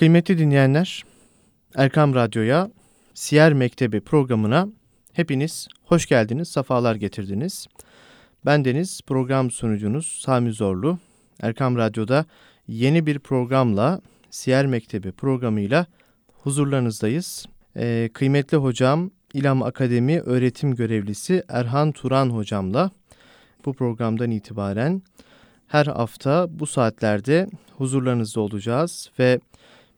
Kıymetli dinleyenler, Erkam Radyo'ya Siyer Mektebi programına hepiniz hoş geldiniz, sefalar getirdiniz. Ben Deniz, program sunucunuz Sami Zorlu. Erkam Radyo'da yeni bir programla, Siyer Mektebi programıyla huzurlarınızdayız. Ee, kıymetli hocam, İlam Akademi öğretim görevlisi Erhan Turan hocamla bu programdan itibaren her hafta bu saatlerde huzurlarınızda olacağız ve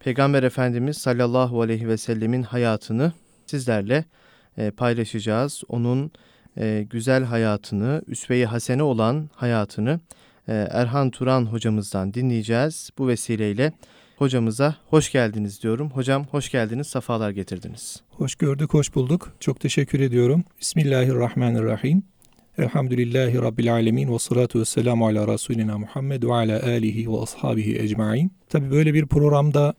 Peygamber Efendimiz sallallahu aleyhi ve sellemin hayatını sizlerle e, paylaşacağız. Onun e, güzel hayatını, üsve-i hasene olan hayatını e, Erhan Turan hocamızdan dinleyeceğiz. Bu vesileyle hocamıza hoş geldiniz diyorum. Hocam hoş geldiniz, safalar getirdiniz. Hoş gördük, hoş bulduk. Çok teşekkür ediyorum. Bismillahirrahmanirrahim. Elhamdülillahi Rabbil alemin ve salatu ve selamu ala Resulina Muhammed ve ala alihi ve ashabihi ecmain. Tabi böyle bir programda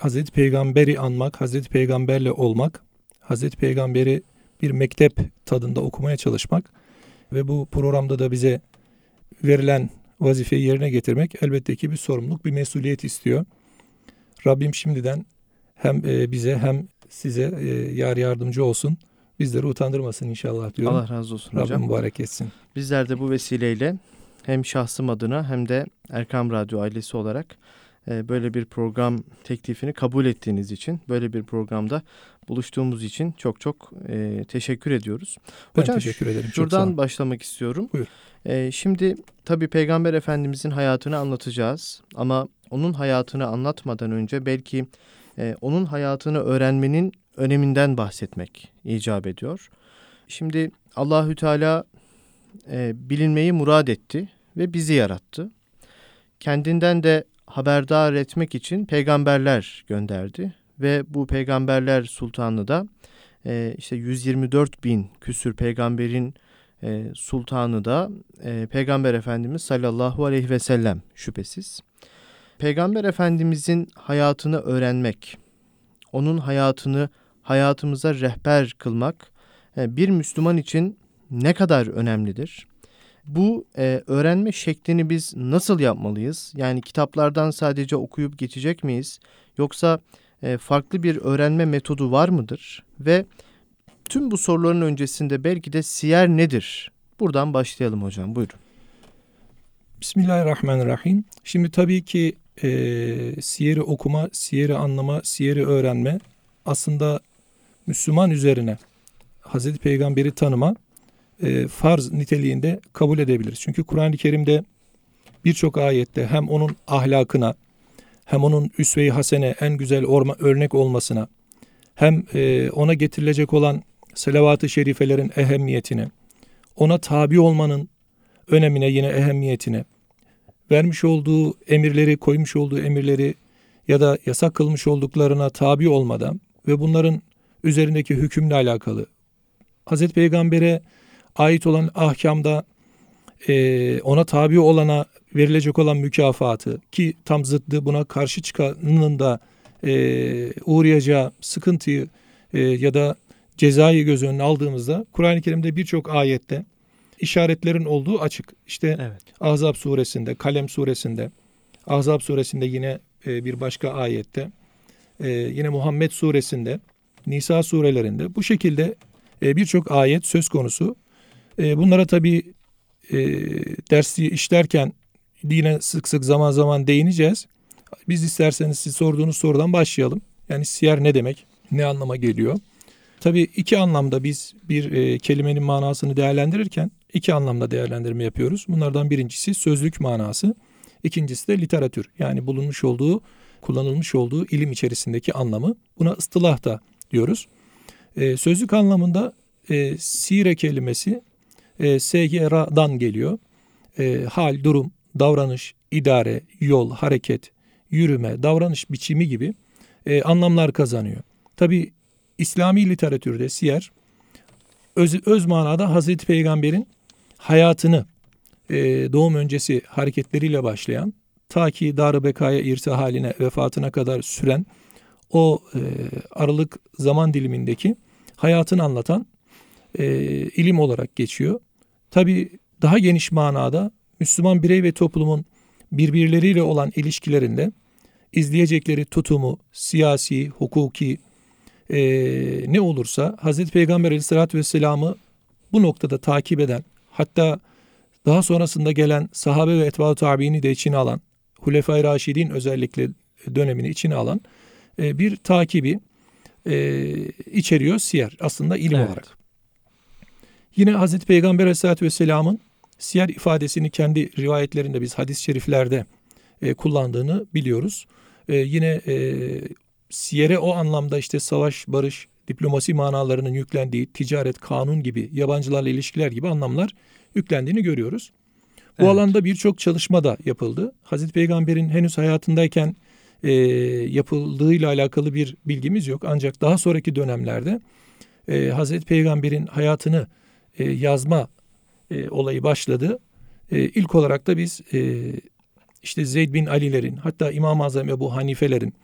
Hazreti Peygamberi anmak, Hazreti Peygamberle olmak, Hazreti Peygamberi bir mektep tadında okumaya çalışmak ve bu programda da bize verilen vazifeyi yerine getirmek elbette ki bir sorumluluk, bir mesuliyet istiyor. Rabbim şimdiden hem e, bize hem size e, yar yardımcı olsun. Bizleri utandırmasın inşallah diyorum. Allah razı olsun Rabbim hocam. mübarek etsin. Bizler de bu vesileyle hem şahsım adına hem de Erkam Radyo ailesi olarak böyle bir program teklifini kabul ettiğiniz için, böyle bir programda buluştuğumuz için çok çok e, teşekkür ediyoruz. Ben Hocam teşekkür ederim. Şuradan başlamak istiyorum. Buyur. E, şimdi tabii Peygamber Efendimizin hayatını anlatacağız ama onun hayatını anlatmadan önce belki e, onun hayatını öğrenmenin öneminden bahsetmek icap ediyor. Şimdi Allahü Teala e, bilinmeyi murad etti ve bizi yarattı. Kendinden de haberdar etmek için peygamberler gönderdi ve bu peygamberler sultanı da e, işte 124 bin küsür peygamberin e, sultanı da e, peygamber efendimiz sallallahu aleyhi ve sellem şüphesiz. Peygamber efendimizin hayatını öğrenmek, onun hayatını hayatımıza rehber kılmak e, bir Müslüman için ne kadar önemlidir? Bu e, öğrenme şeklini biz nasıl yapmalıyız? Yani kitaplardan sadece okuyup geçecek miyiz? Yoksa e, farklı bir öğrenme metodu var mıdır? Ve tüm bu soruların öncesinde belki de siyer nedir? Buradan başlayalım hocam buyurun. Bismillahirrahmanirrahim. Şimdi tabii ki e, siyeri okuma, siyeri anlama, siyeri öğrenme aslında Müslüman üzerine Hazreti Peygamberi tanıma e, farz niteliğinde kabul edebiliriz. Çünkü Kur'an-ı Kerim'de birçok ayette hem onun ahlakına hem onun üsve-i hasene en güzel orma, örnek olmasına hem e, ona getirilecek olan selavat-ı şerifelerin ehemmiyetine, ona tabi olmanın önemine yine ehemmiyetine, vermiş olduğu emirleri, koymuş olduğu emirleri ya da yasak kılmış olduklarına tabi olmadan ve bunların üzerindeki hükümle alakalı Hazreti Peygamber'e ait olan ahkamda e, ona tabi olana verilecek olan mükafatı ki tam zıddı buna karşı çıkanın da e, uğrayacağı sıkıntıyı e, ya da cezayı göz önüne aldığımızda Kur'an-ı Kerim'de birçok ayette işaretlerin olduğu açık. İşte Evet. Ahzab suresinde, Kalem suresinde, Ahzab suresinde yine e, bir başka ayette, e, yine Muhammed suresinde, Nisa surelerinde bu şekilde e, birçok ayet söz konusu. E, bunlara tabi e, dersi işlerken yine sık sık zaman zaman değineceğiz. Biz isterseniz siz sorduğunuz sorudan başlayalım. Yani siyer ne demek? Ne anlama geliyor? Tabi iki anlamda biz bir e, kelimenin manasını değerlendirirken iki anlamda değerlendirme yapıyoruz. Bunlardan birincisi sözlük manası, ikincisi de literatür. Yani bulunmuş olduğu, kullanılmış olduğu ilim içerisindeki anlamı. Buna ıstılah da diyoruz. E, sözlük anlamında e, sire kelimesi e, SGR'dan geliyor. E, hal, durum, davranış, idare, yol, hareket, yürüme, davranış biçimi gibi e, anlamlar kazanıyor. Tabi İslami literatürde siyer öz, öz manada Hazreti Peygamber'in hayatını e, doğum öncesi hareketleriyle başlayan ta ki dar bekaya irtihaline vefatına kadar süren o e, aralık zaman dilimindeki hayatını anlatan e, ilim olarak geçiyor. Tabi daha geniş manada Müslüman birey ve toplumun birbirleriyle olan ilişkilerinde izleyecekleri tutumu, siyasi, hukuki e, ne olursa Hazreti Peygamber aleyhissalatü vesselam'ı bu noktada takip eden hatta daha sonrasında gelen sahabe ve etba'u tabiini de içine alan Hulefai Raşidin özellikle dönemini içine alan e, bir takibi e, içeriyor siyer aslında ilim evet. olarak. Yine Hazreti Peygamber aleyhissalatü vesselamın siyer ifadesini kendi rivayetlerinde biz hadis-i şeriflerde e, kullandığını biliyoruz. E, yine e, siyere o anlamda işte savaş, barış, diplomasi manalarının yüklendiği ticaret, kanun gibi, yabancılarla ilişkiler gibi anlamlar yüklendiğini görüyoruz. Bu evet. alanda birçok çalışma da yapıldı. Hazreti Peygamber'in henüz hayatındayken e, yapıldığıyla alakalı bir bilgimiz yok. Ancak daha sonraki dönemlerde e, Hazreti Peygamber'in hayatını e, yazma e, olayı başladı. E, ilk olarak da biz e, işte Zeyd bin Ali'lerin hatta İmam-ı Azam Ebu Hanifelerin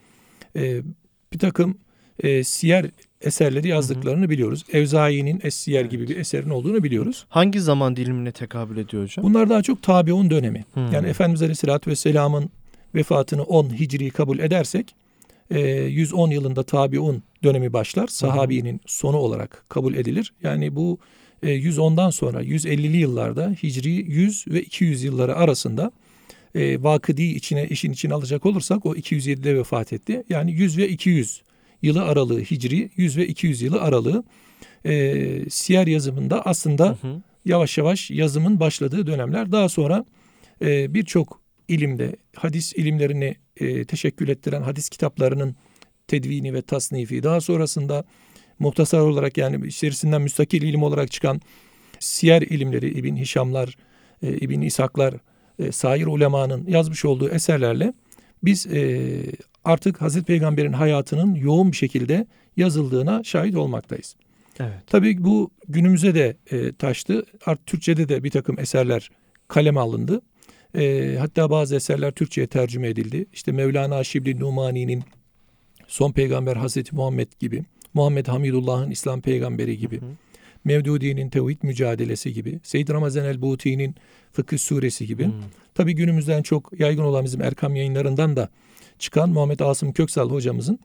e, bir takım e, siyer eserleri yazdıklarını hı hı. biliyoruz. Evzai'nin Es-Siyer evet. gibi bir eserin olduğunu biliyoruz. Hangi zaman dilimine tekabül ediyor hocam? Bunlar daha çok tabiun dönemi. Hı. Yani Efendimiz Aleyhisselatü Vesselam'ın vefatını 10 Hicri kabul edersek 110 e, yılında tabiun dönemi başlar. Sahabinin sonu olarak kabul edilir. Yani bu 110'dan e, sonra 150'li yıllarda Hicri 100 ve 200 yılları arasında e, Vakıdi içine işin içine alacak olursak o 207'de vefat etti. Yani 100 ve 200 yılı aralığı Hicri 100 ve 200 yılı aralığı e, siyer yazımında aslında hı hı. yavaş yavaş yazımın başladığı dönemler. Daha sonra e, birçok ilimde hadis ilimlerini e, teşekkül ettiren hadis kitaplarının tedvini ve tasnifi daha sonrasında muhtasar olarak yani içerisinden müstakil ilim olarak çıkan siyer ilimleri İbn Hişamlar, e, İbn İshaklar, e, sair ulemanın yazmış olduğu eserlerle biz e, artık Hazreti Peygamber'in hayatının yoğun bir şekilde yazıldığına şahit olmaktayız. Evet. Tabii bu günümüze de e, taştı. Artık Türkçe'de de bir takım eserler kaleme alındı. E, hatta bazı eserler Türkçe'ye tercüme edildi. İşte Mevlana Şibli Numani'nin Son Peygamber Hazreti Muhammed gibi, Muhammed Hamidullah'ın İslam Peygamberi gibi, hı hı. Mevdudi'nin Tevhid Mücadelesi gibi, Seyyid Ramazan el-Buti'nin Fıkıh Suresi gibi. Hmm. Tabii günümüzden çok yaygın olan bizim Erkam yayınlarından da çıkan Muhammed Asım Köksal hocamızın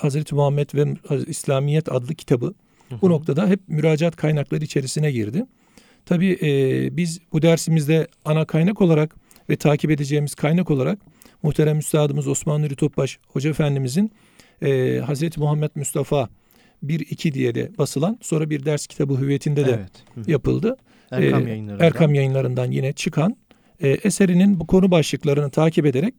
Hazreti Muhammed ve İslamiyet adlı kitabı hı bu noktada hep müracaat kaynakları içerisine girdi. Tabii e, biz bu dersimizde ana kaynak olarak ve takip edeceğimiz kaynak olarak muhterem Üstadımız Osman Nuri Topbaş Hoca Efendimizin e, Hazreti Muhammed Mustafa 1-2 diye de basılan sonra bir ders kitabı hüviyetinde de evet. yapıldı. Erkam, e, yayınlarından. Erkam yayınlarından yine çıkan e, eserinin bu konu başlıklarını takip ederek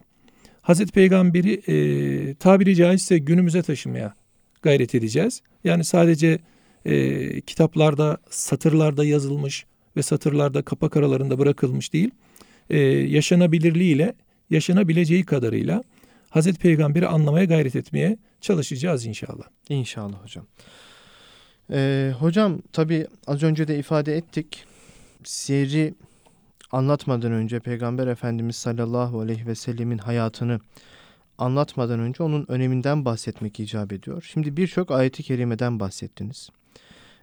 Hazreti Peygamber'i e, tabiri caizse günümüze taşımaya gayret edeceğiz. Yani sadece e, kitaplarda, satırlarda yazılmış ve satırlarda kapak aralarında bırakılmış değil, e, yaşanabilirliğiyle, yaşanabileceği kadarıyla Hazreti Peygamber'i anlamaya gayret etmeye çalışacağız inşallah. İnşallah hocam. Ee, hocam tabi az önce de ifade ettik. Siyeri anlatmadan önce Peygamber Efendimiz sallallahu aleyhi ve sellemin hayatını anlatmadan önce onun öneminden bahsetmek icap ediyor. Şimdi birçok ayeti kerimeden bahsettiniz.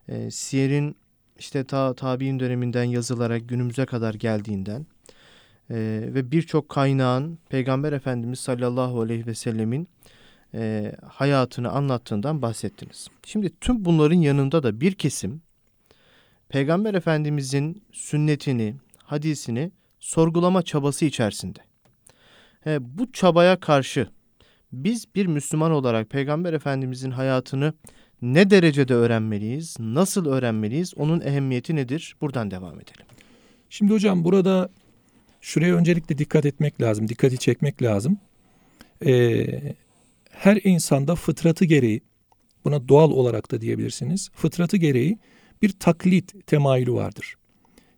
E, siyerin işte ta tabi'in döneminden yazılarak günümüze kadar geldiğinden e, ve birçok kaynağın Peygamber Efendimiz sallallahu aleyhi ve sellemin e, hayatını anlattığından bahsettiniz. Şimdi tüm bunların yanında da bir kesim Peygamber Efendimizin sünnetini, hadisini sorgulama çabası içerisinde. E, bu çabaya karşı biz bir Müslüman olarak Peygamber Efendimizin hayatını ne derecede öğrenmeliyiz, nasıl öğrenmeliyiz, onun ehemmiyeti nedir? Buradan devam edelim. Şimdi hocam burada şuraya öncelikle dikkat etmek lazım, dikkati çekmek lazım. Ee, her insanda fıtratı gereği, buna doğal olarak da diyebilirsiniz, fıtratı gereği bir taklit temayülü vardır.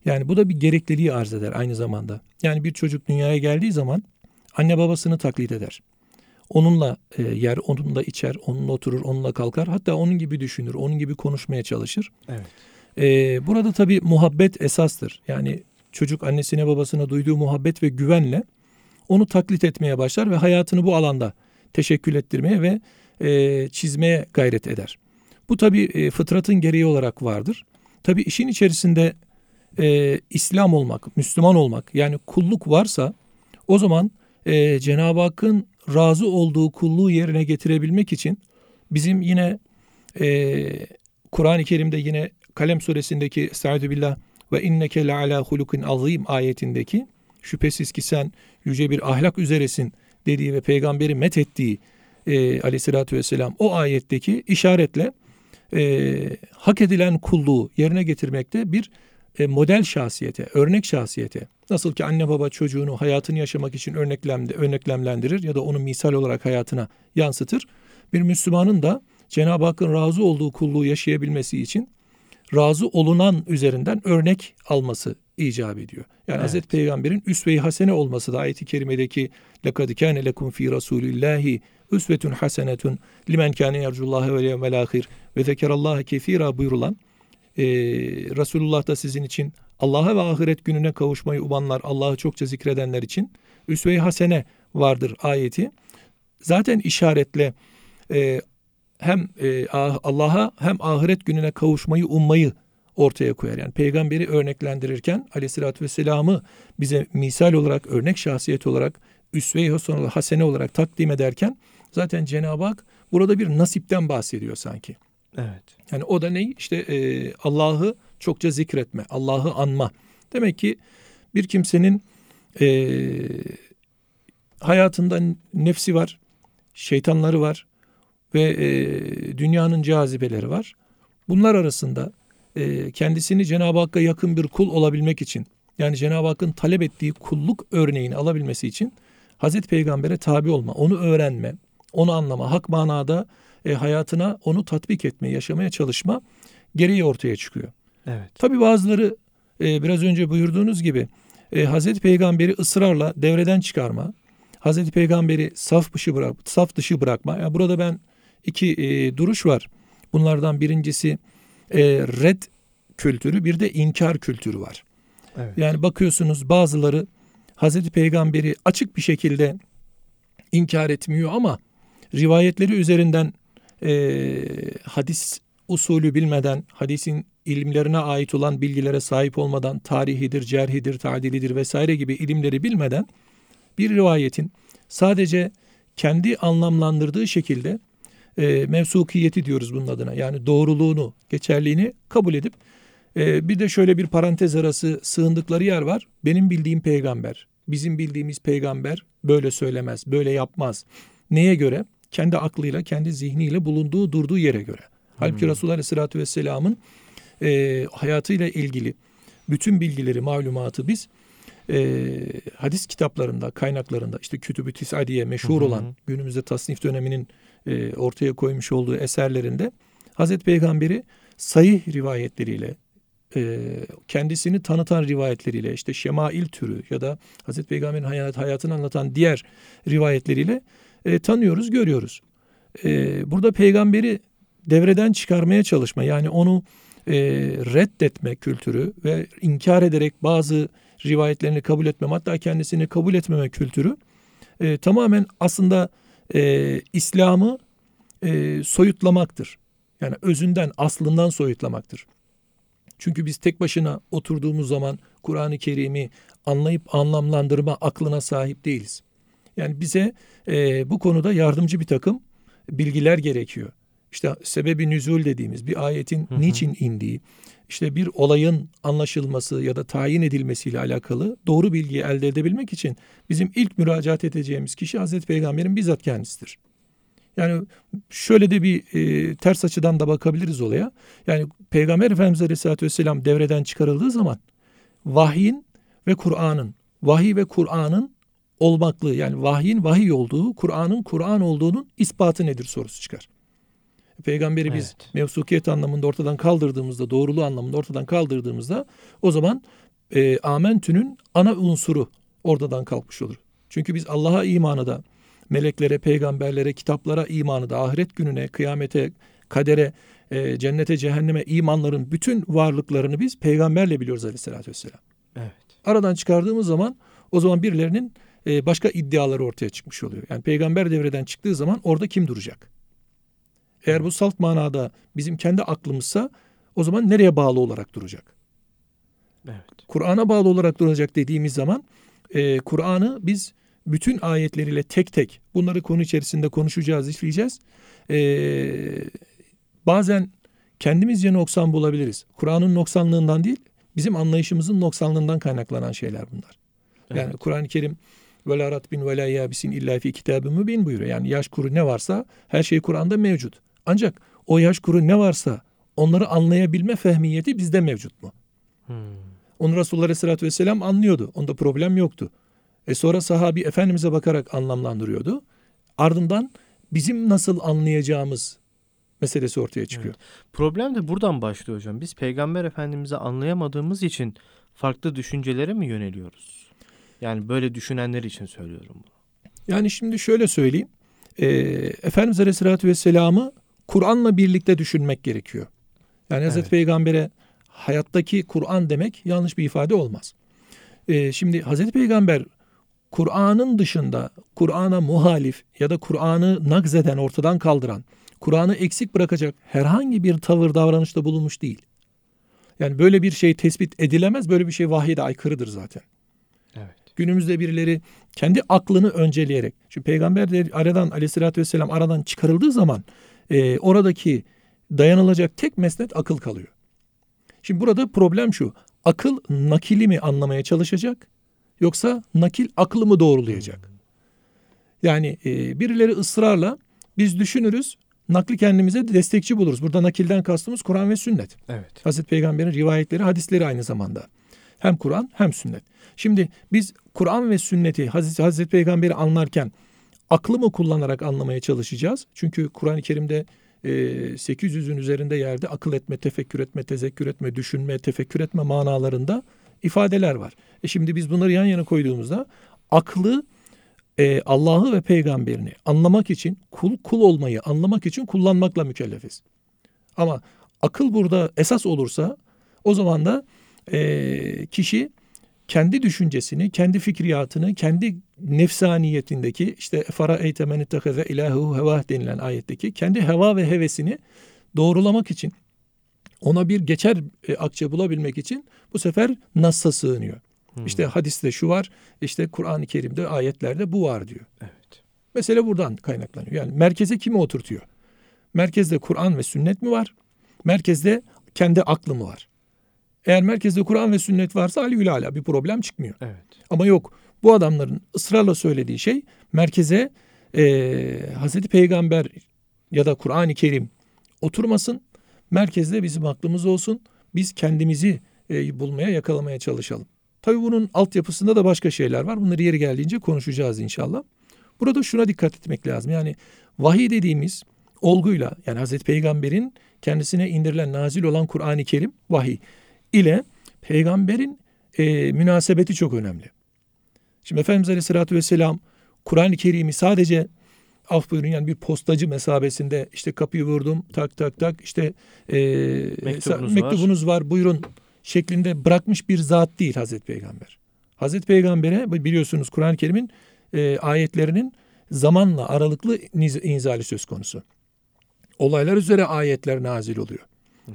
Yani bu da bir gerekliliği arz eder aynı zamanda. Yani bir çocuk dünyaya geldiği zaman anne babasını taklit eder. Onunla e, yer, onunla içer, onunla oturur, onunla kalkar. Hatta onun gibi düşünür, onun gibi konuşmaya çalışır. Evet. E, burada tabii muhabbet esastır. Yani çocuk annesine babasına duyduğu muhabbet ve güvenle onu taklit etmeye başlar ve hayatını bu alanda teşekkül ettirmeye ve e, çizmeye gayret eder. Bu tabii e, fıtratın gereği olarak vardır. Tabii işin içerisinde e, İslam olmak, Müslüman olmak yani kulluk varsa o zaman e, Cenab-ı Hakk'ın razı olduğu kulluğu yerine getirebilmek için bizim yine e, Kur'an-ı Kerim'de yine Kalem suresindeki Estaizu billah ve inneke le ala hulukin azim ayetindeki şüphesiz ki sen yüce bir ahlak üzeresin dediği ve peygamberi met ettiği e, aleyhissalatü vesselam o ayetteki işaretle e, hak edilen kulluğu yerine getirmekte bir e, model şahsiyete, örnek şahsiyete. Nasıl ki anne baba çocuğunu hayatını yaşamak için örneklemde, örneklemlendirir ya da onu misal olarak hayatına yansıtır. Bir Müslümanın da Cenab-ı Hakk'ın razı olduğu kulluğu yaşayabilmesi için razı olunan üzerinden örnek alması icap ediyor. Yani evet. Hazreti Peygamber'in üsve-i hasene olması da ayet-i kerimedeki لَقَدْ كَانَ لَكُمْ ف۪ي رَسُولِ اللّٰهِ üsvetun hasenetun limen kâne yercullâhe ve yevmel ahir ve zekerallâhe kefîrâ buyurulan e, Resulullah da sizin için Allah'a ve ahiret gününe kavuşmayı umanlar, Allah'ı çokça zikredenler için üsve-i hasene vardır ayeti. Zaten işaretle e, hem e, Allah'a hem ahiret gününe kavuşmayı ummayı ortaya koyar. Yani peygamberi örneklendirirken aleyhissalatü vesselam'ı bize misal olarak, örnek şahsiyet olarak, üsve-i hasene olarak takdim ederken zaten Cenab-ı Hak burada bir nasipten bahsediyor sanki. Evet. Yani o da ne? İşte e, Allah'ı çokça zikretme, Allah'ı anma. Demek ki bir kimsenin e, hayatında nefsi var, şeytanları var ve e, dünyanın cazibeleri var. Bunlar arasında e, kendisini Cenab-ı Hakk'a yakın bir kul olabilmek için yani Cenab-ı Hakk'ın talep ettiği kulluk örneğini alabilmesi için Hazreti Peygamber'e tabi olma, onu öğrenme, onu anlama, hak manada e, hayatına onu tatbik etme, yaşamaya çalışma gereği ortaya çıkıyor. Evet. Tabi bazıları e, biraz önce buyurduğunuz gibi e, Hazreti Peygamber'i ısrarla devreden çıkarma, Hazreti Peygamber'i saf dışı bırak, saf dışı bırakma. Yani burada ben iki e, duruş var. Bunlardan birincisi e, red kültürü, bir de inkar kültürü var. Evet. Yani bakıyorsunuz bazıları Hazreti Peygamber'i açık bir şekilde inkar etmiyor ama rivayetleri üzerinden e, hadis usulü bilmeden, hadisin ilimlerine ait olan bilgilere sahip olmadan, tarihidir, cerhidir, tadilidir vesaire gibi ilimleri bilmeden bir rivayetin sadece kendi anlamlandırdığı şekilde e, mevsukiyeti diyoruz bunun adına. Yani doğruluğunu, geçerliğini kabul edip e, bir de şöyle bir parantez arası sığındıkları yer var. Benim bildiğim peygamber, bizim bildiğimiz peygamber böyle söylemez, böyle yapmaz. Neye göre? kendi aklıyla, kendi zihniyle bulunduğu, durduğu yere göre. Halbuki hmm. Resulullah Aleyhisselatü Vesselam'ın e, hayatıyla ilgili bütün bilgileri, malumatı biz e, hadis kitaplarında, kaynaklarında işte Kütüb-ü Tisadiye meşhur hı olan günümüzde tasnif döneminin e, ortaya koymuş olduğu eserlerinde Hazreti Peygamberi sayı rivayetleriyle, e, kendisini tanıtan rivayetleriyle, işte şemail türü ya da Hazreti Peygamber'in hayat, hayatını anlatan diğer rivayetleriyle e, tanıyoruz, görüyoruz. E, burada peygamberi devreden çıkarmaya çalışma yani onu e, reddetme kültürü ve inkar ederek bazı rivayetlerini kabul etmem hatta kendisini kabul etmeme kültürü e, tamamen aslında e, İslam'ı e, soyutlamaktır. Yani özünden, aslından soyutlamaktır. Çünkü biz tek başına oturduğumuz zaman Kur'an-ı Kerim'i anlayıp anlamlandırma aklına sahip değiliz. Yani bize e, bu konuda yardımcı bir takım bilgiler gerekiyor. İşte sebebi nüzul dediğimiz bir ayetin hı hı. niçin indiği, işte bir olayın anlaşılması ya da tayin edilmesiyle alakalı doğru bilgiyi elde edebilmek için bizim ilk müracaat edeceğimiz kişi Hazreti Peygamber'in bizzat kendisidir. Yani şöyle de bir e, ters açıdan da bakabiliriz olaya. Yani Peygamber Efendimiz Aleyhisselatü Vesselam devreden çıkarıldığı zaman vahyin ve Kur'an'ın, vahiy ve Kur'an'ın olmaklığı yani vahyin vahiy olduğu, Kur'an'ın Kur'an olduğunun ispatı nedir sorusu çıkar. Peygamberi evet. biz mevsukiyet anlamında ortadan kaldırdığımızda, doğruluğu anlamında ortadan kaldırdığımızda o zaman e, amentünün ana unsuru ortadan kalkmış olur. Çünkü biz Allah'a imanı da, meleklere, peygamberlere, kitaplara imanı da, ahiret gününe, kıyamete, kadere, e, cennete, cehenneme imanların bütün varlıklarını biz peygamberle biliyoruz aleyhissalatü vesselam. Evet. Aradan çıkardığımız zaman o zaman birilerinin e, başka iddiaları ortaya çıkmış oluyor. Yani peygamber devreden çıktığı zaman orada kim duracak? Eğer bu salt manada bizim kendi aklımızsa o zaman nereye bağlı olarak duracak? Evet. Kur'an'a bağlı olarak duracak dediğimiz zaman e, Kur'an'ı biz bütün ayetleriyle tek tek bunları konu içerisinde konuşacağız, işleyeceğiz. Ee, bazen kendimizce noksan bulabiliriz. Kur'an'ın noksanlığından değil, bizim anlayışımızın noksanlığından kaynaklanan şeyler bunlar. Evet. Yani Kur'an-ı Kerim ve la ratbin ve la yabisin illa fi kitabı mübin buyuruyor. Yani yaş kuru ne varsa her şey Kur'an'da mevcut. Ancak o yaş kuru ne varsa onları anlayabilme fehmiyeti bizde mevcut mu? Hmm. Onu Resulullah Aleyhisselatü Vesselam anlıyordu. Onda problem yoktu. E sonra sahabi Efendimiz'e bakarak anlamlandırıyordu. Ardından bizim nasıl anlayacağımız meselesi ortaya çıkıyor. Evet. Problem de buradan başlıyor hocam. Biz Peygamber Efendimiz'i anlayamadığımız için farklı düşüncelere mi yöneliyoruz? Yani böyle düşünenler için söylüyorum bunu. Yani şimdi şöyle söyleyeyim. E, Efendimiz Aleyhisselatü Vesselam'ı Kur'an'la birlikte düşünmek gerekiyor. Yani Hazreti evet. Peygamber'e hayattaki Kur'an demek yanlış bir ifade olmaz. E, şimdi Hazreti Peygamber Kur'an'ın dışında Kur'an'a muhalif ya da Kur'an'ı nakzeden ortadan kaldıran, Kur'an'ı eksik bırakacak herhangi bir tavır davranışta bulunmuş değil. Yani böyle bir şey tespit edilemez, böyle bir şey vahiyde aykırıdır zaten. Evet. Günümüzde birileri kendi aklını önceleyerek, çünkü peygamber de aradan aleyhissalatü vesselam aradan çıkarıldığı zaman e, oradaki dayanılacak tek mesnet akıl kalıyor. Şimdi burada problem şu, akıl nakili mi anlamaya çalışacak, Yoksa nakil aklı mı doğrulayacak? Yani e, birileri ısrarla biz düşünürüz, nakli kendimize destekçi buluruz. Burada nakilden kastımız Kur'an ve sünnet. Evet. Hazreti Peygamber'in rivayetleri, hadisleri aynı zamanda. Hem Kur'an hem sünnet. Şimdi biz Kur'an ve sünneti Hazreti, Hazreti Peygamber'i anlarken aklı mı kullanarak anlamaya çalışacağız? Çünkü Kur'an-ı Kerim'de e, 800'ün üzerinde yerde akıl etme, tefekkür etme, tezekkür etme, düşünme, tefekkür etme manalarında ifadeler var. E şimdi biz bunları yan yana koyduğumuzda aklı e, Allah'ı ve peygamberini anlamak için kul kul olmayı anlamak için kullanmakla mükellefiz. Ama akıl burada esas olursa o zaman da e, kişi kendi düşüncesini, kendi fikriyatını, kendi nefsaniyetindeki işte fara eytemeni tehaze ilahu heva denilen ayetteki kendi heva ve hevesini doğrulamak için ona bir geçer e, akçe bulabilmek için bu sefer Nas'a sığınıyor. Hmm. İşte hadiste şu var, işte Kur'an-ı Kerim'de ayetlerde bu var diyor. Evet. Mesele buradan kaynaklanıyor. Yani merkeze kimi oturtuyor? Merkezde Kur'an ve sünnet mi var? Merkezde kendi aklı mı var? Eğer merkezde Kur'an ve sünnet varsa Ali ala bir problem çıkmıyor. Evet. Ama yok. Bu adamların ısrarla söylediği şey merkeze e, Hazreti Peygamber ya da Kur'an-ı Kerim oturmasın. Merkezde bizim aklımız olsun. Biz kendimizi e, bulmaya, yakalamaya çalışalım. Tabi bunun altyapısında da başka şeyler var. Bunları yeri geldiğince konuşacağız inşallah. Burada şuna dikkat etmek lazım. Yani vahiy dediğimiz olguyla yani Hazreti Peygamber'in kendisine indirilen nazil olan Kur'an-ı Kerim vahiy ile peygamberin e, münasebeti çok önemli. Şimdi Efendimiz Aleyhisselatü Vesselam Kur'an-ı Kerim'i sadece af buyurun yani bir postacı mesabesinde işte kapıyı vurdum tak tak tak işte e, mektubunuz, mektubunuz var. var buyurun şeklinde bırakmış bir zat değil Hazreti Peygamber. Hazreti Peygamber'e biliyorsunuz Kur'an-ı Kerim'in e, ayetlerinin zamanla aralıklı inzali söz konusu. Olaylar üzere ayetler nazil oluyor.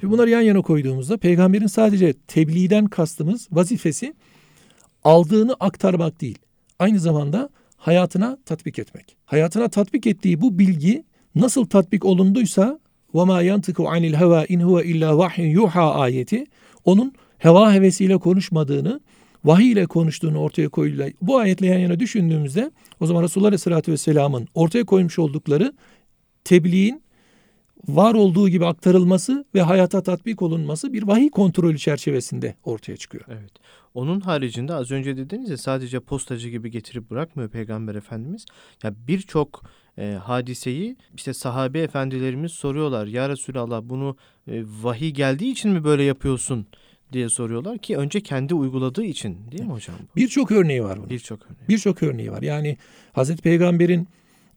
Hı bunları yan yana koyduğumuzda peygamberin sadece tebliğden kastımız vazifesi aldığını aktarmak değil. Aynı zamanda hayatına tatbik etmek. Hayatına tatbik ettiği bu bilgi nasıl tatbik olunduysa وَمَا يَنْتِكُ عَنِ الْهَوَا اِنْ هُوَ اِلَّا وَحْيٌ yuha ayeti onun heva hevesiyle konuşmadığını, vahiy ile konuştuğunu ortaya koyuyor. Bu ayetle yan yana düşündüğümüzde o zaman Resulullah Aleyhisselatü Vesselam'ın ortaya koymuş oldukları tebliğin var olduğu gibi aktarılması ve hayata tatbik olunması bir vahiy kontrolü çerçevesinde ortaya çıkıyor. Evet. Onun haricinde az önce dediniz ya sadece postacı gibi getirip bırakmıyor Peygamber Efendimiz. Ya birçok e, hadiseyi işte sahabe efendilerimiz soruyorlar. Ya Resulallah bunu e, vahiy geldiği için mi böyle yapıyorsun diye soruyorlar ki önce kendi uyguladığı için değil mi hocam? Birçok örneği var bunun. Birçok örneği. Birçok örneği var. Yani Hazreti Peygamber'in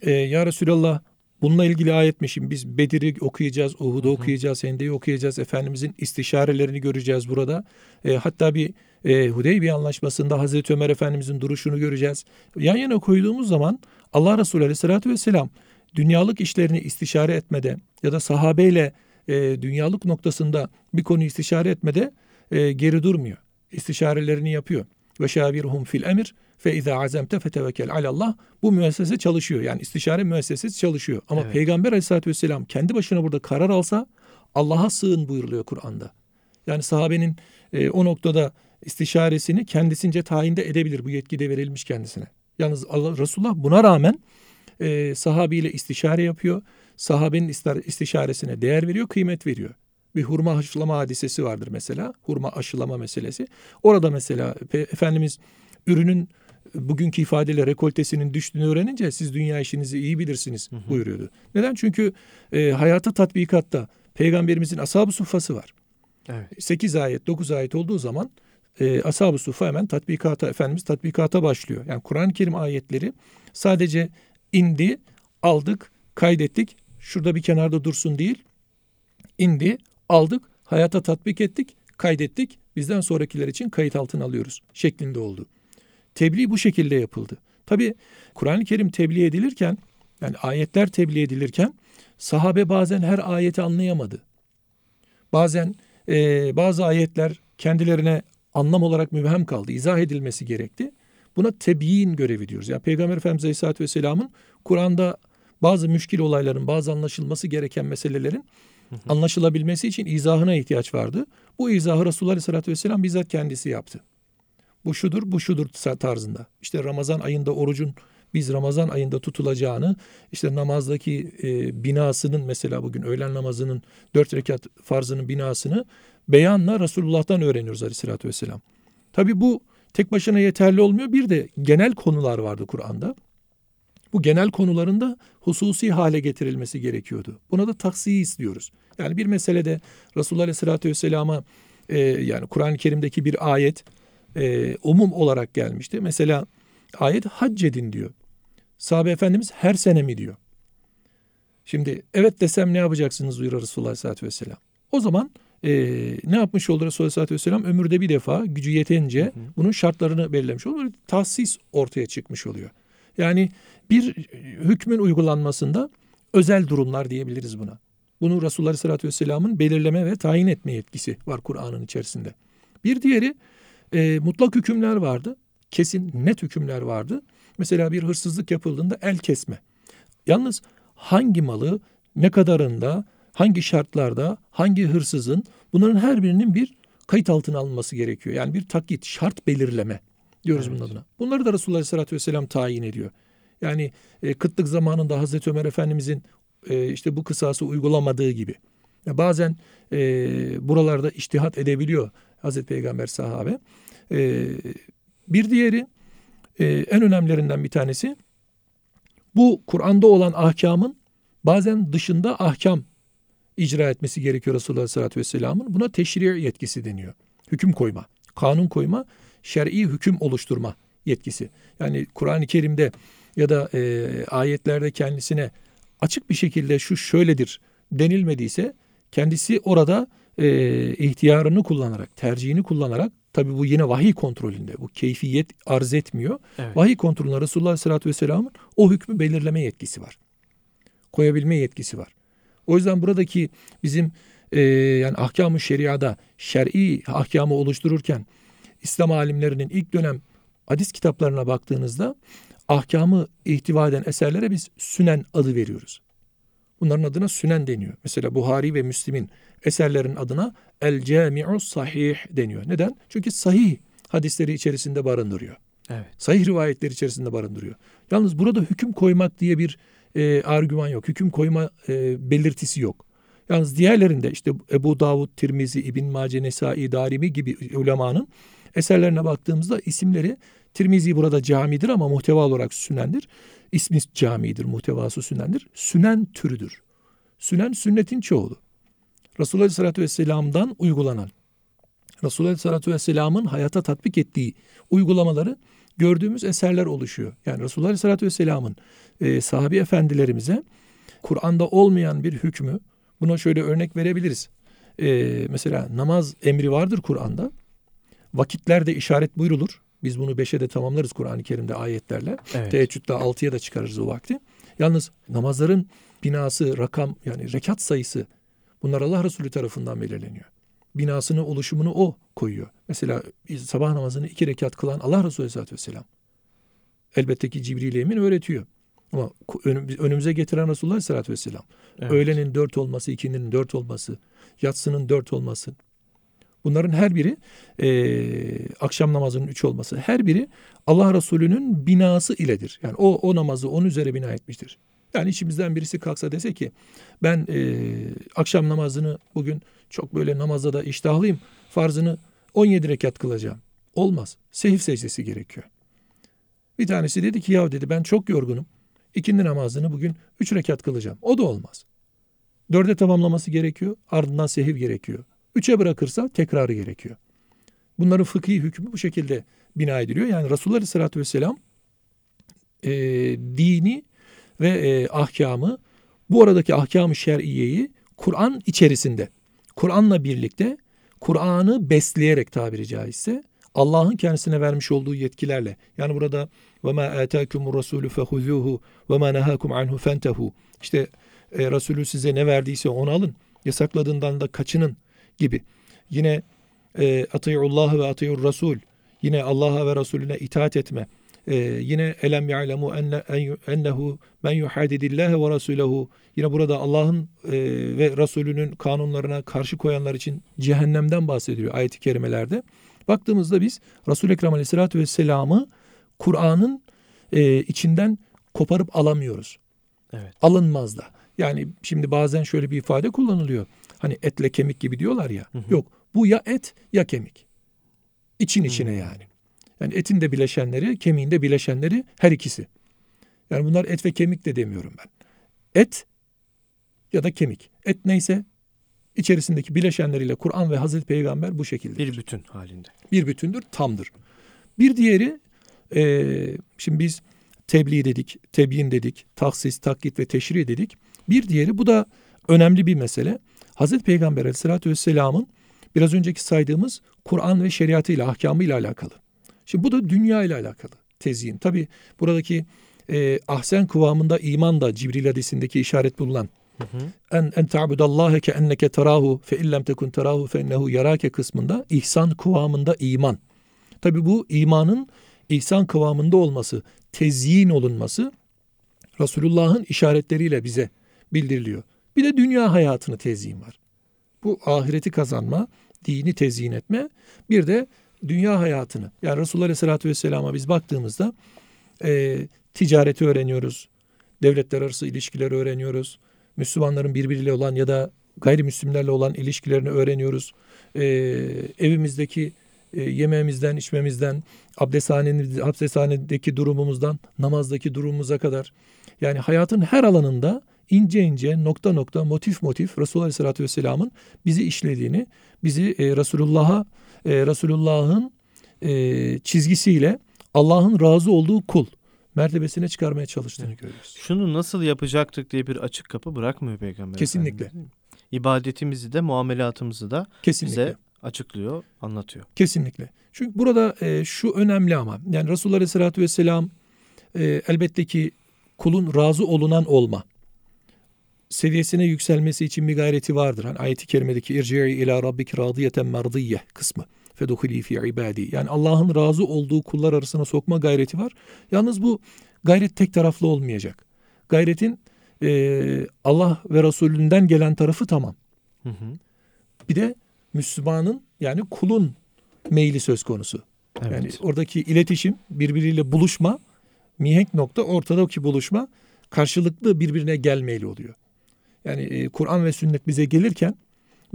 e, Ya Resulallah bununla ilgili ayetmişim. Biz Bedir'i okuyacağız, Uhud'u okuyacağız, Hende'yi okuyacağız. Efendimizin istişarelerini göreceğiz burada. E, hatta bir e, Hudeybiye anlaşmasında Hazreti Ömer Efendimizin duruşunu göreceğiz. Yan yana koyduğumuz zaman Allah Resulü Aleyhisselatü Vesselam dünyalık işlerini istişare etmede ya da sahabeyle e, dünyalık noktasında bir konuyu istişare etmede e, geri durmuyor. İstişarelerini yapıyor. Ve şavirhum fil emir Fe izâ azemte fetevekkel alallah. Bu müessese çalışıyor. Yani istişare müessesesi çalışıyor. Ama Evet. Peygamber aleyhissalatü vesselam kendi başına burada karar alsa Allah'a sığın buyuruluyor Kur'an'da. Yani sahabenin e, o noktada istişaresini kendisince tayinde edebilir. Bu yetki de verilmiş kendisine. Yalnız Allah Resulullah buna rağmen e, sahabiyle istişare yapıyor. Sahabenin istişaresine değer veriyor, kıymet veriyor. Bir hurma aşılama hadisesi vardır mesela. Hurma aşılama meselesi. Orada mesela Efendimiz ürünün bugünkü ifadeyle rekoltesinin düştüğünü öğrenince siz dünya işinizi iyi bilirsiniz buyuruyordu. Neden? Çünkü e, hayata tatbikatta Peygamberimizin ashab-ı suffası var. Evet. 8 ayet 9 ayet olduğu zaman e, ashab-ı suffa hemen tatbikata Efendimiz tatbikata başlıyor. Yani Kur'an-ı Kerim ayetleri sadece indi, aldık, kaydettik. Şurada bir kenarda dursun değil. indi, aldık, hayata tatbik ettik, kaydettik. Bizden sonrakiler için kayıt altına alıyoruz şeklinde oldu. Tebliğ bu şekilde yapıldı. Tabi Kur'an-ı Kerim tebliğ edilirken yani ayetler tebliğ edilirken sahabe bazen her ayeti anlayamadı. Bazen e, bazı ayetler kendilerine anlam olarak mübhem kaldı. izah edilmesi gerekti. Buna tebiyin görevi diyoruz. Yani Peygamber Efendimiz Aleyhisselatü Vesselam'ın Kur'an'da bazı müşkil olayların, bazı anlaşılması gereken meselelerin anlaşılabilmesi için izahına ihtiyaç vardı. Bu izahı Resulullah Aleyhisselatü Vesselam bizzat kendisi yaptı. Bu şudur, bu şudur tarzında. İşte Ramazan ayında orucun biz Ramazan ayında tutulacağını, işte namazdaki e, binasının mesela bugün öğlen namazının dört rekat farzının binasını beyanla Resulullah'tan öğreniyoruz Aleyhisselatü Vesselam. Tabi bu tek başına yeterli olmuyor. Bir de genel konular vardı Kur'an'da. Bu genel konuların da hususi hale getirilmesi gerekiyordu. Buna da taksiyi istiyoruz. Yani bir meselede Resulullah Aleyhisselatü Vesselam'a e, yani Kur'an-ı Kerim'deki bir ayet e, umum olarak gelmişti. Mesela ayet hac edin diyor. Sahabe Efendimiz her sene mi diyor. Şimdi evet desem ne yapacaksınız buyuruyor Resulullah Aleyhisselatü Vesselam. O zaman e, ne yapmış olur Resulullah Aleyhisselatü Vesselam? Ömürde bir defa gücü yetince bunun şartlarını belirlemiş olur. Böyle Tahsis ortaya çıkmış oluyor. Yani bir hükmün uygulanmasında özel durumlar diyebiliriz buna. Bunu Resulullah Aleyhisselatü Vesselam'ın belirleme ve tayin etme yetkisi var Kur'an'ın içerisinde. Bir diğeri e, mutlak hükümler vardı. Kesin net hükümler vardı. Mesela bir hırsızlık yapıldığında el kesme. Yalnız hangi malı ne kadarında, hangi şartlarda, hangi hırsızın bunların her birinin bir kayıt altına alınması gerekiyor. Yani bir takit, şart belirleme diyoruz Evet. bunun adına. Bunları da Resulullah Aleyhisselatü Vesselam tayin ediyor. Yani e, kıtlık zamanında Hazreti Ömer Efendimizin e, işte bu kısası uygulamadığı gibi. Bazen e, buralarda iştihat edebiliyor Hazreti Peygamber sahabe. E, bir diğeri e, en önemlilerinden bir tanesi bu Kur'an'da olan ahkamın bazen dışında ahkam icra etmesi gerekiyor Resulullah Aleyhisselatü Vesselam'ın. Buna teşri yetkisi deniyor. Hüküm koyma, kanun koyma, şer'i hüküm oluşturma yetkisi. Yani Kur'an-ı Kerim'de ya da e, ayetlerde kendisine açık bir şekilde şu şöyledir denilmediyse kendisi orada e, ihtiyarını kullanarak, tercihini kullanarak tabi bu yine vahiy kontrolünde bu keyfiyet arz etmiyor. Evet. Vahiy kontrolünde Resulullah Aleyhisselatü Vesselam'ın o hükmü belirleme yetkisi var. Koyabilme yetkisi var. O yüzden buradaki bizim e, yani ahkamı şeriada şer'i ahkamı oluştururken İslam alimlerinin ilk dönem hadis kitaplarına baktığınızda ahkamı ihtiva eden eserlere biz sünen adı veriyoruz. Bunların adına sünen deniyor. Mesela Buhari ve Müslim'in eserlerin adına El Cami'u Sahih deniyor. Neden? Çünkü sahih hadisleri içerisinde barındırıyor. Evet. Sahih rivayetler içerisinde barındırıyor. Yalnız burada hüküm koymak diye bir e, argüman yok. Hüküm koyma e, belirtisi yok. Yalnız diğerlerinde işte Ebu Davud, Tirmizi, İbn Mace, Nesai, Darimi gibi ulemanın eserlerine baktığımızda isimleri Tirmizi burada camidir ama muhteva olarak sünendir. İsmi camidir, muhtevası sünendir. Sünen türüdür. Sünen sünnetin çoğulu. Resulullah Aleyhisselatü Vesselam'dan uygulanan, Resulullah Aleyhisselatü Vesselam'ın hayata tatbik ettiği uygulamaları gördüğümüz eserler oluşuyor. Yani Resulullah Aleyhisselatü Vesselam'ın e, sahabi efendilerimize Kur'an'da olmayan bir hükmü, buna şöyle örnek verebiliriz. E, mesela namaz emri vardır Kur'an'da. Vakitlerde işaret buyrulur. Biz bunu beşe de tamamlarız Kur'an-ı Kerim'de ayetlerle. Evet. Teheccüde altıya da çıkarırız o vakti. Yalnız namazların binası, rakam yani rekat sayısı bunlar Allah Resulü tarafından belirleniyor. Binasını, oluşumunu o koyuyor. Mesela sabah namazını iki rekat kılan Allah Resulü Aleyhisselatü Vesselam. Elbette ki Cibril Emin öğretiyor. Ama önümüze getiren Resulullah Aleyhisselatü Vesselam. Evet. Öğlenin dört olması, ikindinin dört olması, yatsının dört olması. Bunların her biri e, akşam namazının üç olması. Her biri Allah Resulü'nün binası iledir. Yani o, o namazı onun üzere bina etmiştir. Yani içimizden birisi kalksa dese ki ben e, akşam namazını bugün çok böyle namazda da iştahlıyım. Farzını 17 rekat kılacağım. Olmaz. Sehif secdesi gerekiyor. Bir tanesi dedi ki ya dedi ben çok yorgunum. İkindi namazını bugün 3 rekat kılacağım. O da olmaz. Dörde tamamlaması gerekiyor. Ardından sehiv gerekiyor. Üçe bırakırsa tekrarı gerekiyor. Bunların fıkhi hükmü bu şekilde bina ediliyor. Yani Resulullah Aleyhisselatü Vesselam e, dini ve e, ahkamı bu aradaki ahkamı şer'iyeyi Kur'an içerisinde, Kur'an'la birlikte Kur'an'ı besleyerek tabiri caizse Allah'ın kendisine vermiş olduğu yetkilerle yani burada ve ma ataakumur rasulü fehuzuhu ve ma nahakum anhu fentehu işte e, Resulü size ne verdiyse onu alın yasakladığından da kaçının gibi yine e, atiyullah ve atiyur rasul yine Allah'a ve Resulüne itaat etme ee, yine elem ya'lemu enne, ennehu men yuhadidillâhe ve rasulehu yine burada Allah'ın e, ve Resulünün kanunlarına karşı koyanlar için cehennemden bahsediliyor ayet-i kerimelerde. Baktığımızda biz Resul-i Ekrem Aleyhisselatü Vesselam'ı Kur'an'ın e, içinden koparıp alamıyoruz. Evet. Alınmaz da. Yani şimdi bazen şöyle bir ifade kullanılıyor. Hani etle kemik gibi diyorlar ya. Hı hı. Yok bu ya et ya kemik. İçin içine hı. yani. Yani etin de bileşenleri, kemiğin de bileşenleri her ikisi. Yani bunlar et ve kemik de demiyorum ben. Et ya da kemik. Et neyse içerisindeki bileşenleriyle Kur'an ve Hazreti Peygamber bu şekilde. Bir bütün halinde. Bir bütündür, tamdır. Bir diğeri e, şimdi biz tebliğ dedik, tebyin dedik, taksis, takkit ve teşri dedik. Bir diğeri bu da önemli bir mesele. Hazreti Peygamber aleyhissalatü vesselamın biraz önceki saydığımız Kur'an ve şeriatıyla, ahkamıyla alakalı. Şimdi bu da dünya ile alakalı tezyin. Tabi buradaki e, ahsen kıvamında iman da Cibril hadisindeki işaret bulunan en en ta'budallaha ke enneke tarahu fe illem tekun tarahu fe ennehu yarake kısmında ihsan kıvamında iman. Tabi bu imanın ihsan kıvamında olması, tezyin olunması Resulullah'ın işaretleriyle bize bildiriliyor. Bir de dünya hayatını tezyin var. Bu ahireti kazanma, dini tezyin etme, bir de dünya hayatını yani Resulullah Aleyhisselatü Vesselam'a biz baktığımızda e, ticareti öğreniyoruz. Devletler arası ilişkileri öğreniyoruz. Müslümanların birbiriyle olan ya da gayrimüslimlerle olan ilişkilerini öğreniyoruz. E, evimizdeki e, yemeğimizden, içmemizden, abdesthanedeki durumumuzdan, namazdaki durumumuza kadar. Yani hayatın her alanında ince ince, nokta nokta, motif motif Resulullah Aleyhisselatü Vesselam'ın bizi işlediğini, bizi e, Resulullah'a e, Resulullah'ın e, çizgisiyle Allah'ın razı olduğu kul mertebesine çıkarmaya çalıştığını evet. görüyoruz. Şunu nasıl yapacaktık diye bir açık kapı bırakmıyor Peygamber Kesinlikle. Efendimiz. İbadetimizi de muamelatımızı da Kesinlikle. bize açıklıyor, anlatıyor. Kesinlikle. Çünkü burada e, şu önemli ama yani Resulullah Aleyhisselatü Vesselam e, elbette ki kulun razı olunan olma seviyesine yükselmesi için bir gayreti vardır. Hani ayeti kerimedeki irci'i ila rabbiki radiyeten merdiyye kısmı. Feduhuli fi ibadi. Yani Allah'ın razı olduğu kullar arasına sokma gayreti var. Yalnız bu gayret tek taraflı olmayacak. Gayretin e, Allah ve Resulünden gelen tarafı tamam. Hı hı. Bir de Müslümanın yani kulun meyli söz konusu. Evet. Yani oradaki iletişim, birbiriyle buluşma, mihenk nokta ortadaki buluşma karşılıklı birbirine gelmeyli oluyor. Yani e, Kur'an ve sünnet bize gelirken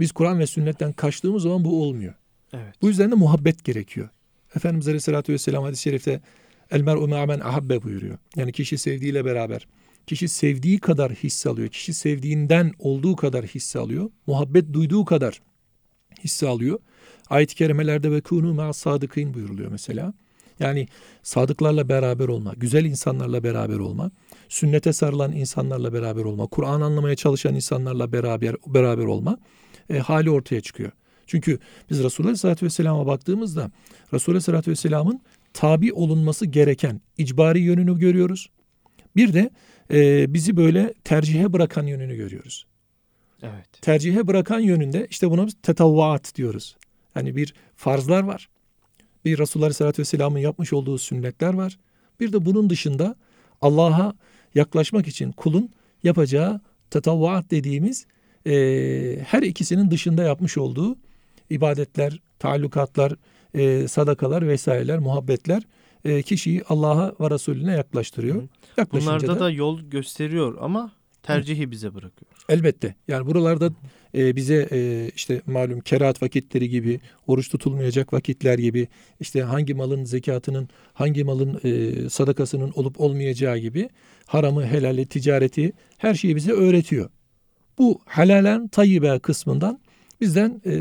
biz Kur'an ve sünnetten kaçtığımız zaman bu olmuyor. Evet. Bu yüzden de muhabbet gerekiyor. Efendimiz Aleyhisselatü Vesselam hadis-i şerifte El mer'u me'amen ahabbe buyuruyor. Yani kişi sevdiğiyle beraber. Kişi sevdiği kadar hisse alıyor. Kişi sevdiğinden olduğu kadar hisse alıyor. Muhabbet duyduğu kadar hisse alıyor. Ayet-i kerimelerde ve kunu ma sadıkîn buyuruluyor mesela. Yani sadıklarla beraber olma, güzel insanlarla beraber olma, sünnete sarılan insanlarla beraber olma, Kur'an anlamaya çalışan insanlarla beraber beraber olma e, hali ortaya çıkıyor. Çünkü biz Resulullah Aleyhisselatü Vesselam'a baktığımızda Resulullah Aleyhisselatü Vesselam'ın tabi olunması gereken icbari yönünü görüyoruz. Bir de e, bizi böyle tercihe bırakan yönünü görüyoruz. Evet. Tercihe bırakan yönünde işte buna biz tetavvaat diyoruz. Yani bir farzlar var. Bir Resulullah Aleyhisselatü Vesselam'ın yapmış olduğu sünnetler var. Bir de bunun dışında Allah'a yaklaşmak için kulun yapacağı tatavvaat dediğimiz e, her ikisinin dışında yapmış olduğu ibadetler, taallukatlar, e, sadakalar vesaireler, muhabbetler e, kişiyi Allah'a ve Resulüne yaklaştırıyor. Bunlarda da, da yol gösteriyor ama tercihi bize bırakıyor. Elbette. Yani buralarda e, bize e, işte malum kerahat vakitleri gibi, oruç tutulmayacak vakitler gibi, işte hangi malın zekatının, hangi malın e, sadakasının olup olmayacağı gibi haramı, helali, ticareti her şeyi bize öğretiyor. Bu halalen tayyibe kısmından bizden e,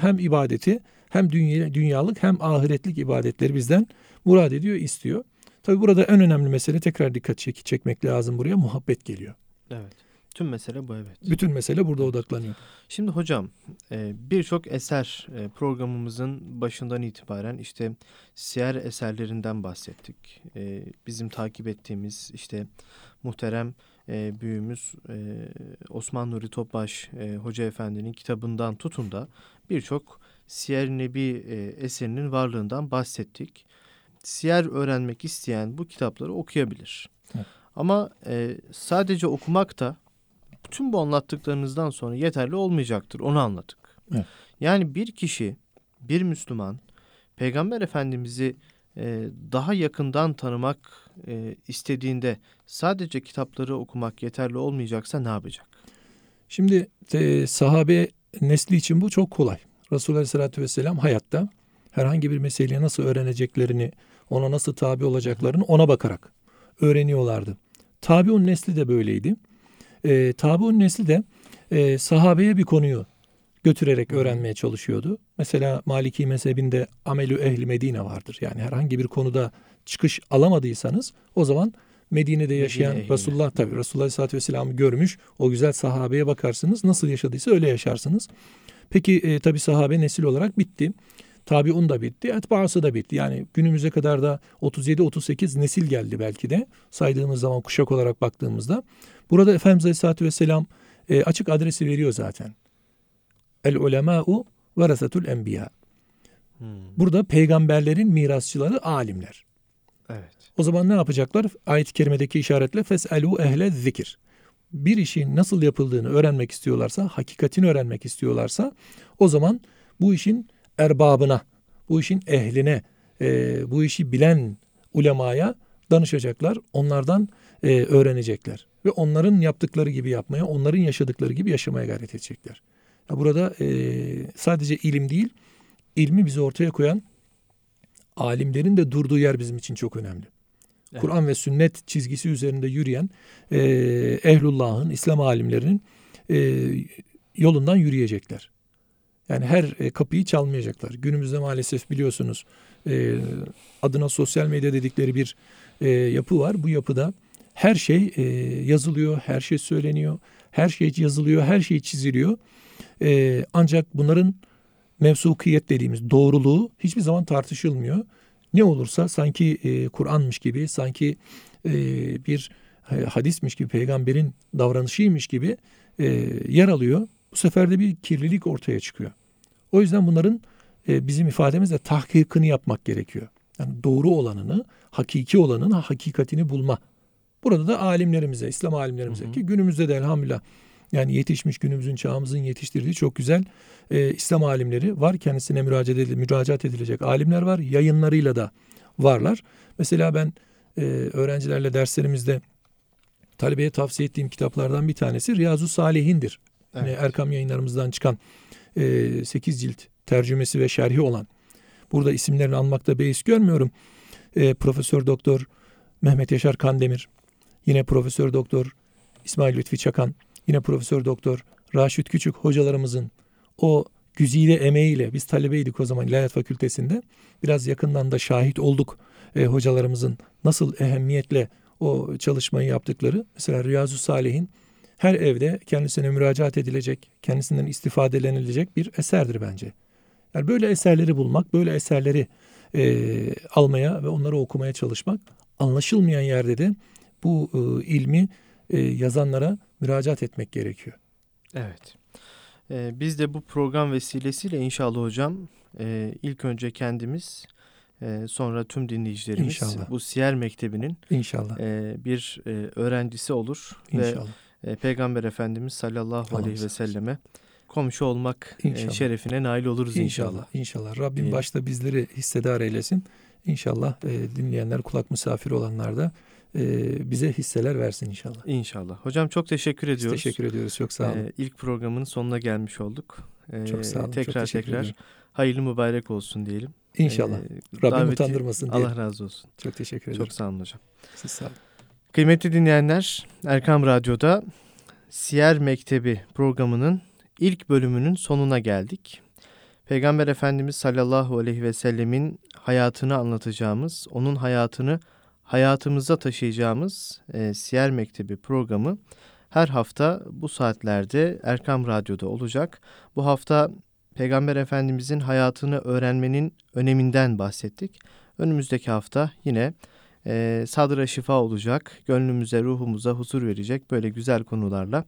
hem ibadeti hem dünya, dünyalık hem ahiretlik ibadetleri bizden murad ediyor, istiyor. Tabi burada en önemli mesele tekrar dikkat çek çekmek lazım buraya muhabbet geliyor. Evet. Tüm mesele bu evet. Bütün mesele burada odaklanıyor. Şimdi hocam e, birçok eser e, programımızın başından itibaren işte siyer eserlerinden bahsettik. E, bizim takip ettiğimiz işte muhterem büyüğümüz Osman Nuri Topbaş Hoca Efendi'nin kitabından tutun da birçok Siyer Nebi eserinin varlığından bahsettik. Siyer öğrenmek isteyen bu kitapları okuyabilir. Evet. Ama sadece okumak da Tüm bu anlattıklarınızdan sonra yeterli olmayacaktır. Onu anladık. Evet. Yani bir kişi, bir Müslüman, Peygamber Efendimiz'i e, daha yakından tanımak e, istediğinde sadece kitapları okumak yeterli olmayacaksa ne yapacak? Şimdi e, sahabe nesli için bu çok kolay. Resulullah Aleyhisselatü Vesselam hayatta herhangi bir meseleyi nasıl öğreneceklerini, ona nasıl tabi olacaklarını ona bakarak öğreniyorlardı. Tabiun nesli de böyleydi. E, tabi'un nesli de e, sahabeye bir konuyu götürerek öğrenmeye çalışıyordu. Mesela Maliki mezhebinde amelü ehli Medine vardır. Yani herhangi bir konuda çıkış alamadıysanız o zaman Medine'de yaşayan Medine Resulullah tabi Resulullah Aleyhisselatü Vesselam'ı görmüş o güzel sahabeye bakarsınız. Nasıl yaşadıysa öyle yaşarsınız. Peki e, tabi sahabe nesil olarak bitti. Tabiun da bitti, etbaası da bitti. Yani günümüze kadar da 37-38 nesil geldi belki de saydığımız zaman kuşak olarak baktığımızda. Burada Efendimiz Aleyhisselatü Vesselam e, açık adresi veriyor zaten. El ulemâ'u verasetul enbiya. Hmm. Burada peygamberlerin mirasçıları alimler. Evet. O zaman ne yapacaklar? Ayet-i kerimedeki işaretle feselu ehle zikir. Bir işin nasıl yapıldığını öğrenmek istiyorlarsa, hakikatini öğrenmek istiyorlarsa o zaman bu işin erbabına, bu işin ehline, e, bu işi bilen ulemaya danışacaklar. Onlardan e, öğrenecekler. Ve onların yaptıkları gibi yapmaya, onların yaşadıkları gibi yaşamaya gayret edecekler. Ya burada e, sadece ilim değil, ilmi bize ortaya koyan alimlerin de durduğu yer bizim için çok önemli. Evet. Kur'an ve sünnet çizgisi üzerinde yürüyen e, ehlullahın, İslam alimlerinin e, yolundan yürüyecekler. Yani her e, kapıyı çalmayacaklar. Günümüzde maalesef biliyorsunuz e, adına sosyal medya dedikleri bir e, yapı var. Bu yapıda her şey yazılıyor, her şey söyleniyor, her şey yazılıyor, her şey çiziliyor. Ancak bunların mevsukiyet dediğimiz doğruluğu hiçbir zaman tartışılmıyor. Ne olursa sanki Kur'anmış gibi, sanki bir hadismiş gibi, peygamberin davranışıymış gibi yer alıyor. Bu sefer de bir kirlilik ortaya çıkıyor. O yüzden bunların e, bizim ifademizle tahkikini yapmak gerekiyor. Yani doğru olanını, hakiki olanın hakikatini bulma. Burada da alimlerimize, İslam alimlerimize hı hı. ki günümüzde de elhamdülillah yani yetişmiş günümüzün çağımızın yetiştirdiği çok güzel e, İslam alimleri var. Kendisine müracaat, edil, müracaat edilecek alimler var. Yayınlarıyla da varlar. Mesela ben e, öğrencilerle derslerimizde talebeye tavsiye ettiğim kitaplardan bir tanesi Riyazu Salihin'dir. Evet. Yani Erkam yayınlarımızdan çıkan e, 8 cilt tercümesi ve şerhi olan. Burada isimlerini anmakta beis görmüyorum. E, Profesör Doktor Mehmet Yaşar Kandemir, yine Profesör Doktor İsmail Lütfi Çakan, yine Profesör Doktor Raşit Küçük hocalarımızın o güzide emeğiyle biz talebeydik o zaman İlahiyat Fakültesinde. Biraz yakından da şahit olduk e, hocalarımızın nasıl ehemmiyetle o çalışmayı yaptıkları. Mesela Riyazu Salih'in her evde kendisine müracaat edilecek, kendisinden istifadelenilecek bir eserdir bence. Yani böyle eserleri bulmak, böyle eserleri e, almaya ve onları okumaya çalışmak, anlaşılmayan yerde de bu e, ilmi e, yazanlara müracaat etmek gerekiyor. Evet. Ee, biz de bu program vesilesiyle inşallah hocam e, ilk önce kendimiz e, sonra tüm dinleyicilerimiz İnşallah. bu Siyer Mektebi'nin İnşallah. e, bir e, öğrencisi olur İnşallah. ve e, Peygamber Efendimiz sallallahu Allah aleyhi ve selleme komşu olmak e, şerefine nail oluruz inşallah. İnşallah. İnşallah. Rabbim Diyelim. başta bizleri hissedar eylesin. İnşallah e, dinleyenler, kulak misafiri olanlar da e, bize hisseler versin inşallah. İnşallah. Hocam çok teşekkür Biz ediyoruz. teşekkür ediyoruz. Çok sağ olun. E, ilk programın sonuna gelmiş olduk. E, çok sağ olun. çok Tekrar teşekkür tekrar ederim. hayırlı mübarek olsun diyelim. İnşallah. E, Rabbim daveti- utandırmasın diye. Allah razı olsun. Çok teşekkür ederim. Çok sağ olun hocam. Siz sağ olun. Kıymetli dinleyenler, Erkam Radyo'da Siyer Mektebi programının ilk bölümünün sonuna geldik. Peygamber Efendimiz sallallahu aleyhi ve sellemin hayatını anlatacağımız, onun hayatını hayatımıza taşıyacağımız e, Siyer Mektebi programı her hafta bu saatlerde Erkam Radyo'da olacak. Bu hafta Peygamber Efendimizin hayatını öğrenmenin öneminden bahsettik. Önümüzdeki hafta yine e, sadra şifa olacak, gönlümüze, ruhumuza huzur verecek böyle güzel konularla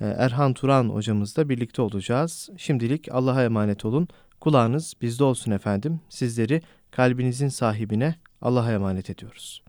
e, Erhan Turan hocamızla birlikte olacağız. Şimdilik Allah'a emanet olun. Kulağınız bizde olsun efendim. Sizleri kalbinizin sahibine Allah'a emanet ediyoruz.